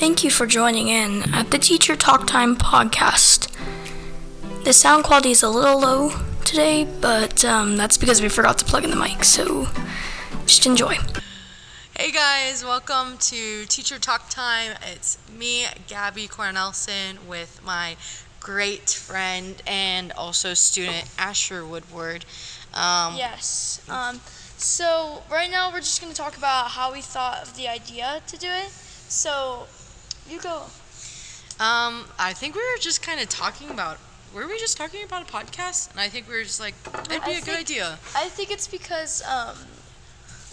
Thank you for joining in at the Teacher Talk Time podcast. The sound quality is a little low today, but um, that's because we forgot to plug in the mic, so just enjoy. Hey guys, welcome to Teacher Talk Time. It's me, Gabby Cornelson, with my great friend and also student Asher Woodward. Um, Yes. Um, so right now we're just going to talk about how we thought of the idea to do it. So you go. um, I think we were just kind of talking about. Were we just talking about a podcast? And I think we were just like, that'd be I a good idea. I think it's because um,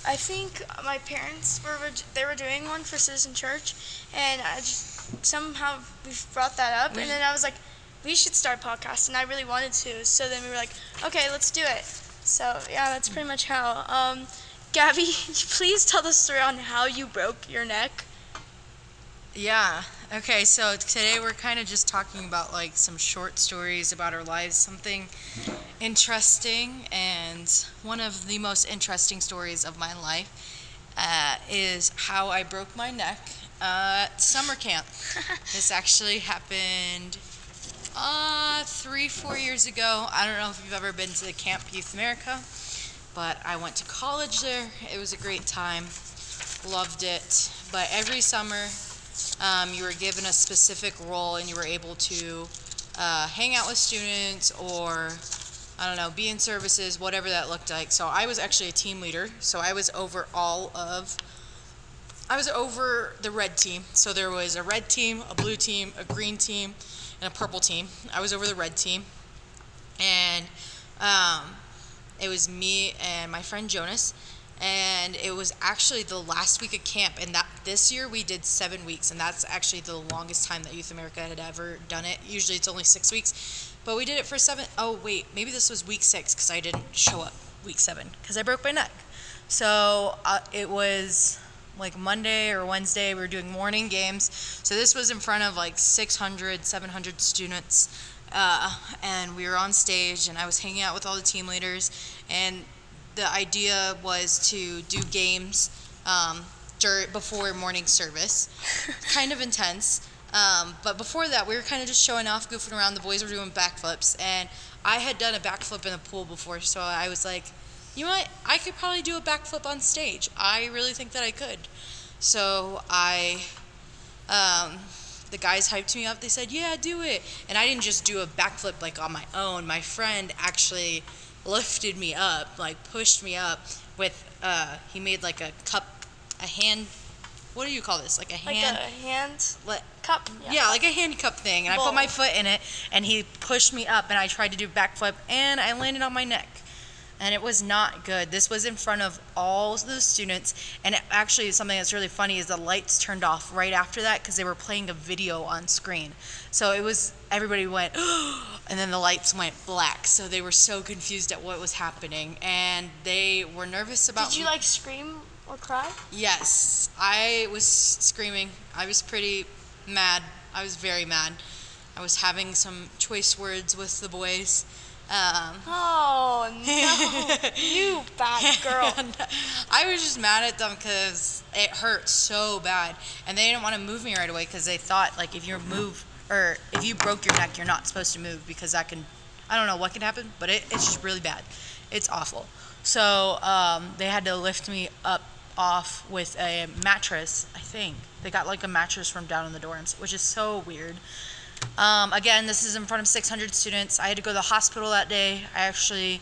I think my parents were they were doing one for Citizen Church, and I just somehow we brought that up, We- and then I was like, we should start a podcast, and I really wanted to. So then we were like, okay, let's do it. So yeah, that's pretty much how. Um, Gabby, please tell the story on how you broke your neck. Yeah. Okay, so today we're kind of just talking about like some short stories about our lives, something interesting, and one of the most interesting stories of my life uh, is how I broke my neck uh, at summer camp. this actually happened uh, three, four years ago. I don't know if you've ever been to the Camp Youth America, but I went to college there. It was a great time. Loved it. But every summer, um, you were given a specific role and you were able to uh, hang out with students or I don't know, be in services, whatever that looked like. So I was actually a team leader. So I was over all of, I was over the red team. So there was a red team, a blue team, a green team, and a purple team. I was over the red team. And um, it was me and my friend Jonas and it was actually the last week of camp and that this year we did seven weeks and that's actually the longest time that youth america had ever done it. Usually it's only six weeks but we did it for seven oh wait maybe this was week six because i didn't show up week seven because i broke my neck. So uh, it was like monday or wednesday we were doing morning games. So this was in front of like 600 700 students uh, and we were on stage and i was hanging out with all the team leaders and the idea was to do games um, dur- before morning service. kind of intense. Um, but before that, we were kind of just showing off, goofing around. The boys were doing backflips, and I had done a backflip in the pool before, so I was like, you know what? I could probably do a backflip on stage. I really think that I could. So I, um, the guys hyped me up. They said, yeah, do it. And I didn't just do a backflip like on my own. My friend actually lifted me up, like pushed me up with uh he made like a cup a hand what do you call this? Like a Like hand a hand le- cup. yeah, like a hand cup thing. And I put my foot in it and he pushed me up and I tried to do backflip and I landed on my neck. And it was not good. This was in front of all the students. And actually, something that's really funny is the lights turned off right after that because they were playing a video on screen. So it was, everybody went, and then the lights went black. So they were so confused at what was happening. And they were nervous about Did you like scream or cry? Yes, I was screaming. I was pretty mad. I was very mad. I was having some choice words with the boys. Um, Oh no, you bad girl. I was just mad at them because it hurt so bad, and they didn't want to move me right away because they thought like if you move or if you broke your neck, you're not supposed to move because that can, I don't know what can happen, but it, it's just really bad. It's awful. So um, they had to lift me up off with a mattress. I think they got like a mattress from down in the dorms, which is so weird. Um, again, this is in front of 600 students. I had to go to the hospital that day. I actually,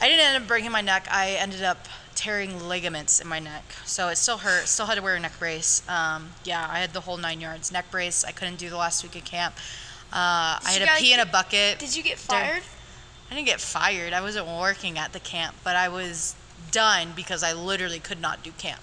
I didn't end up breaking my neck. I ended up tearing ligaments in my neck, so it still hurt. Still had to wear a neck brace. Um, yeah, I had the whole nine yards. Neck brace. I couldn't do the last week of camp. Uh, I had to pee in a bucket. Did you get fired? I didn't get fired. I wasn't working at the camp, but I was done because I literally could not do camp.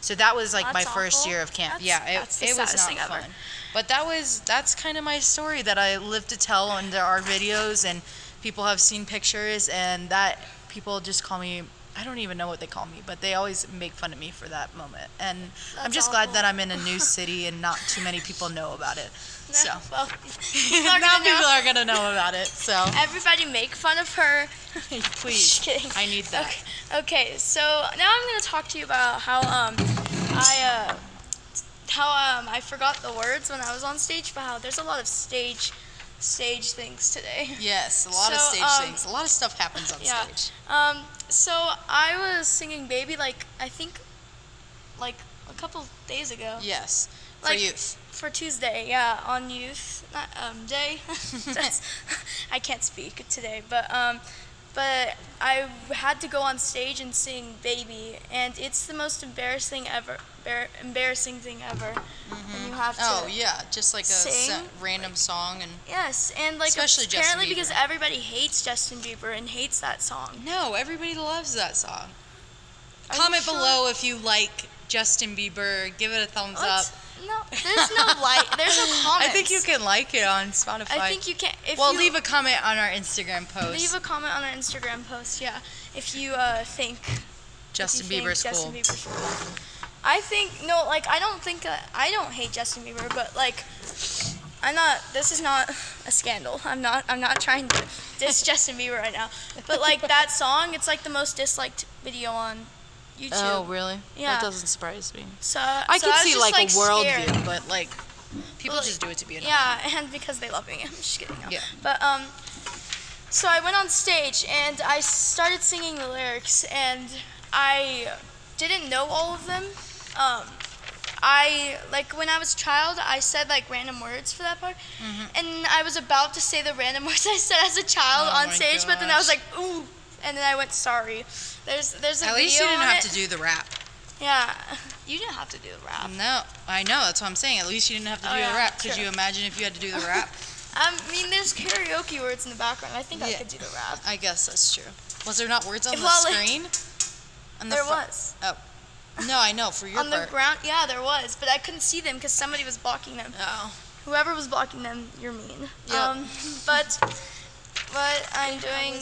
So that was like That's my first year of camp. That's- yeah, it, it was not thing ever. fun. But that was that's kind of my story that I live to tell, and there are videos, and people have seen pictures, and that people just call me. I don't even know what they call me, but they always make fun of me for that moment. And I'm That's just glad that. I'm in a new city and not too many people know about it. So well, people are now gonna people know. are gonna know about it. So Everybody make fun of her. please, Just kidding. I need that. Okay, okay, so now I'm gonna talk to you about how um I uh how um I forgot the words when I was on stage, but how there's a lot of stage stage things today. Yes, a lot of stage um, things. A lot of stuff happens on yeah. stage. Um, so I was singing "Baby" like I think, like a couple days ago. Yes, for Like- youth. For Tuesday, yeah, on Youth not, um, Day. I can't speak today, but um, but I had to go on stage and sing "Baby," and it's the most embarrassing ever, embar- embarrassing thing ever. When you have to. Oh yeah, just like a sing, random song and Yes, and like Especially Justin apparently because everybody hates Justin Bieber and hates that song. no, everybody loves that song. Are Comment sure? below if you like Justin Bieber. Give it a thumbs What? up. No, there's no like. There's no comments. I think you can like it on Spotify. I think you can. If well, you, leave a comment on our Instagram post. leave a comment on our Instagram post. Yeah, if you uh, think Justin think Bieber's Justin cool. Bieber's cool. I think no, like I don't think uh, I don't hate Justin Bieber, but like I'm not. This is not a scandal. I'm not. I'm not trying to diss Justin Bieber right now. But like that song, it's like the most disliked video on YouTube. Oh, really? Yeah. That doesn't surprise me. So I so could was see like, like a world scared. view, but like people Well, just do it to be annoying. Yeah, and because they love me. I'm just kidding. No. Yeah. But um, so I went on stage and I started singing the lyrics, and I didn't know all of them. Um, I like when I was a child, I said like random words for that part, and I was about to say the random words I said as a child Mm-hmm. Oh on stage, but then I was like ooh, and then I went sorry. There's there's a At video least you didn't have it. to do the rap. Yeah, you didn't have to do the rap. No, I know. That's what I'm saying. At least you didn't have to Oh, do yeah, the rap. Could true. you imagine if you had to do the rap? Um, I mean, there's karaoke words in the background. I think I could do the rap. I guess that's true. Was there not words on the Well, it- screen? On the There fro- was. Oh. No, I know for your on the ground, yeah, there was, but I couldn't see them because somebody was blocking them. oh, Whoever was blocking them, you're mean. Yep. Um, but what I'm doing.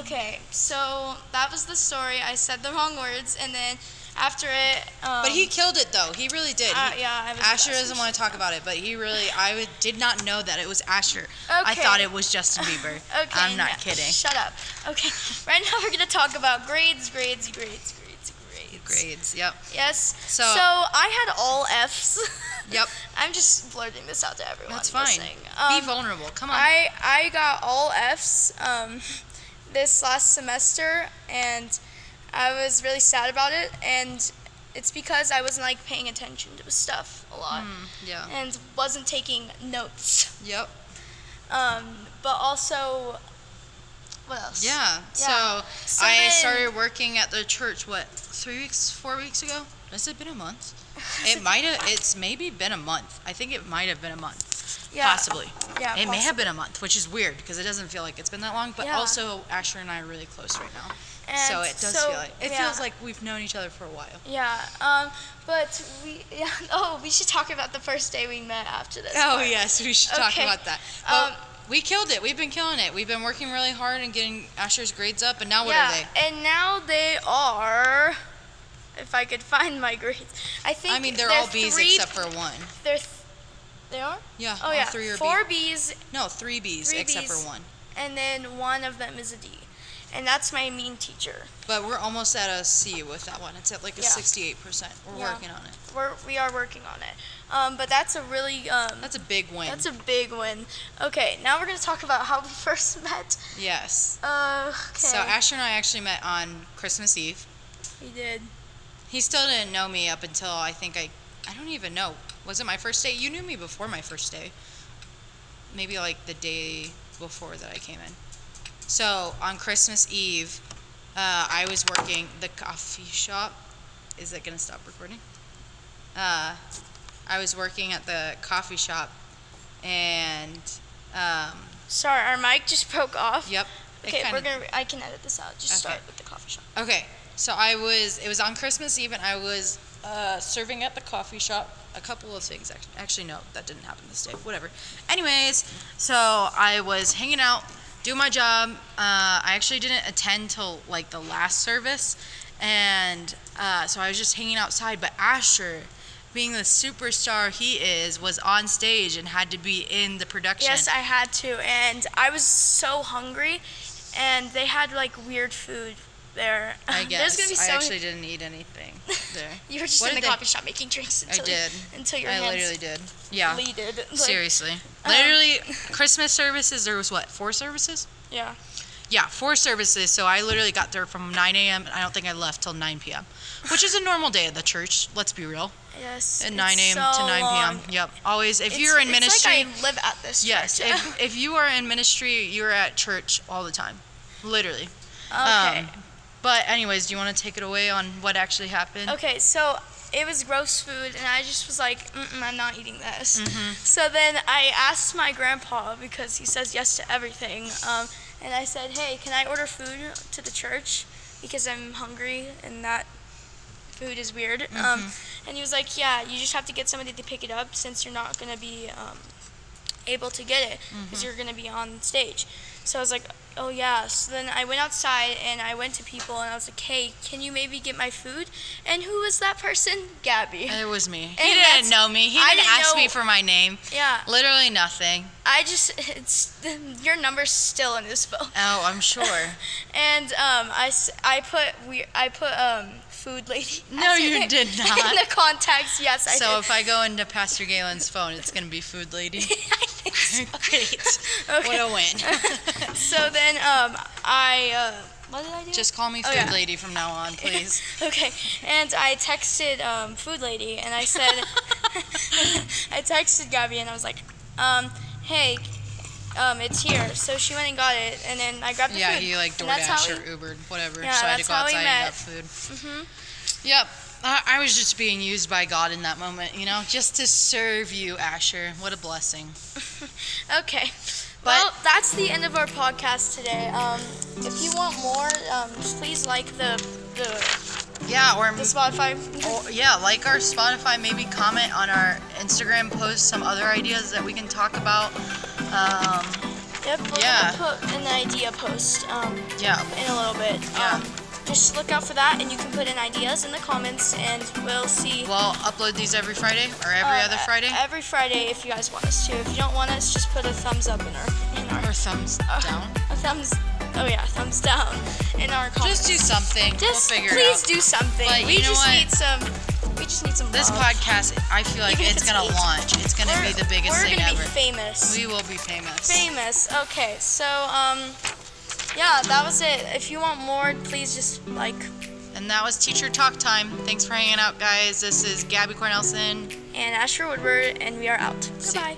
Okay, so that was the story. I said the wrong words, and then after it. Um, but he killed it though. He really did. Uh, He- yeah, I was. Asher doesn't want to talk about it, but he really, I would, did not know that it was Asher. Okay. I thought it was Justin Bieber. Okay, I'm not no, kidding. Shut up. Okay, right now we're gonna talk about grades, grades, grades, grades, grades. Grades. Yep. Yes. So- so I had all Fs. Yep. I'm just blurting this out to everyone. That's fine. listening. Be Um, vulnerable. Come on. I I got all Fs um, this last semester, and I was really sad about it. And it's because I wasn't like paying attention to stuff a lot, Mm, yeah. and wasn't taking notes. Yep. Um, but also, what else? Yeah. Yeah. So, So I then- started working at the church. What? Three weeks? Four weeks ago? Has it been a month? It might have. It's maybe been a month. I think it might have been a month. Yeah. Possibly. Yeah. It may have possibly. been a month, which is weird because it doesn't feel like it's been that long. But Yeah. also, Asher and I are really close right now, And so it does so, feel like it yeah. feels like we've known each other for a while. Yeah. Um, but we. Yeah. Oh, we should talk about the first day we met after this. Oh part. yes, we should talk Okay. about that. But Um, we killed it. We've been killing it. We've been working really hard and getting Asher's grades up. And now what yeah, are they? and now they are. If I could find my grades, I think. I mean, they're, all B's three, except for one. They're. They are. Yeah. Oh yeah. Three are Four B. B's, No, three B's Three except Bs. for one. and then one of them is a D, and that's my mean teacher. But we're almost at a C with that one. It's at like a Yeah. 68%. We're Yeah. working on it. We're we are working on it. Um, but that's a really um. That's a big win. That's a big win. Okay, now we're gonna talk about how we first met. yes. Uh, okay. So Asher and I actually met on Christmas Eve. we did. He still didn't know me up until I think I, I don't even know. Was it my first day? You knew me before my first day. Maybe like the day before that I came in. So on Christmas Eve, uh, I was working the coffee shop. Is it gonna stop recording? Uh, I was working at the coffee shop, and um, Sorry, our mic just broke off. yep. Okay, kinda- we're gonna. I can edit this out. Just Okay. start with the coffee shop. Okay, so I was, it was on Christmas Eve, and I was uh, serving at the coffee shop. A couple of things, actually. Actually, no, that didn't happen this day. Whatever. Anyways, so I was hanging out, doing my job. Uh, I actually didn't attend till like the last service, and uh, so I was just hanging outside. But Asher, being the superstar he is, was on stage and had to be in the production. Yes, I had to, and I was so hungry, and they had like weird food. There. I guess. There's gonna be so I actually didn't eat anything there. you were just what in the coffee shop making drinks until I did. until your I hands literally did. Yeah. bleeded. Like, Seriously. Um, literally, Christmas services. There was what four services? Yeah. Yeah, four services. So I literally got there from 9 a.m. and I don't think I left till 9 p.m., which is a normal day at the church. Let's be real. Yes. At 9 a.m. so to 9 long. p.m. Yep. Always. If It's- you're in ministry, like I live at this yes. church. If, if you are in ministry, you're at church all the time, literally. okay. Um, but anyways, do you want to take it away on what actually happened? Okay, so it was gross food, and I just was like, I'm not eating this. Mm-hmm. So then I asked my grandpa because he says yes to everything, um, and I said, Hey, can I order food to the church because I'm hungry and that food is weird? Mm-hmm. Um, and he was like, Yeah, you just have to get somebody to pick it up since you're not gonna be um, able to get it because Mm-hmm. you're gonna be on stage. So I was like, oh yeah. So then I went outside and I went to people and I was like, hey, can you maybe get my food? And who was that person? Gabby. It was me. He didn't know me. He didn't, didn't ask know- me for my name. Yeah. Literally nothing. I just it's your number's still in his phone. Oh, I'm sure. And um, I, I put we I put um food lady. No, you did not. in the contacts, yes, I did. so did. if I go into Pastor Galen's phone, it's gonna be food lady. I think so. Great. Okay. What a win. So then um I uh, what did I do? Just call me Oh, food yeah. lady from now on, please. Okay, and I texted um, Food Lady and I said, I texted Gabby and I was like, um, hey, um, it's here. So she went and got it, and then I grabbed the yeah, food. Yeah, he like and that's how DoorDash we- Ubered, whatever. Yeah, so I had to go outside and got food. Mhm. Yep. I, I was just being used by God in that moment, you know, just to serve you, Asher. What a blessing. Okay. But- well, that's the end of our podcast today. Um, if you want more, um, please like the the, Yeah, or the Spotify. Or, yeah, like our Spotify, maybe comment on our Instagram post some other ideas that we can talk about. Um, Yep. We're Yeah. gonna put an idea post um, yeah, in a little bit. Yeah. Um, just look out for that, and you can put in ideas in the comments, and we'll see. we'll upload these every Friday or every Uh, other Friday. Every Friday, if you guys want us to. If you don't want us, just put a thumbs up in our in our or thumbs uh, down. A thumbs. Oh yeah, thumbs down in our comments. Just do something. Just we'll figure please it out. do something. But we just what? need some. We just need some. This love. podcast, I feel like Even it's it's gonna eight. launch. It's gonna be the biggest we're thing gonna ever. be famous. we will be famous. famous. Okay, so um, yeah, that was it. If you want more, please just like. And that was teacher talk time. Thanks for hanging out, guys. This is Gabby Cornelson. And Asher Woodward, and we are out. Goodbye.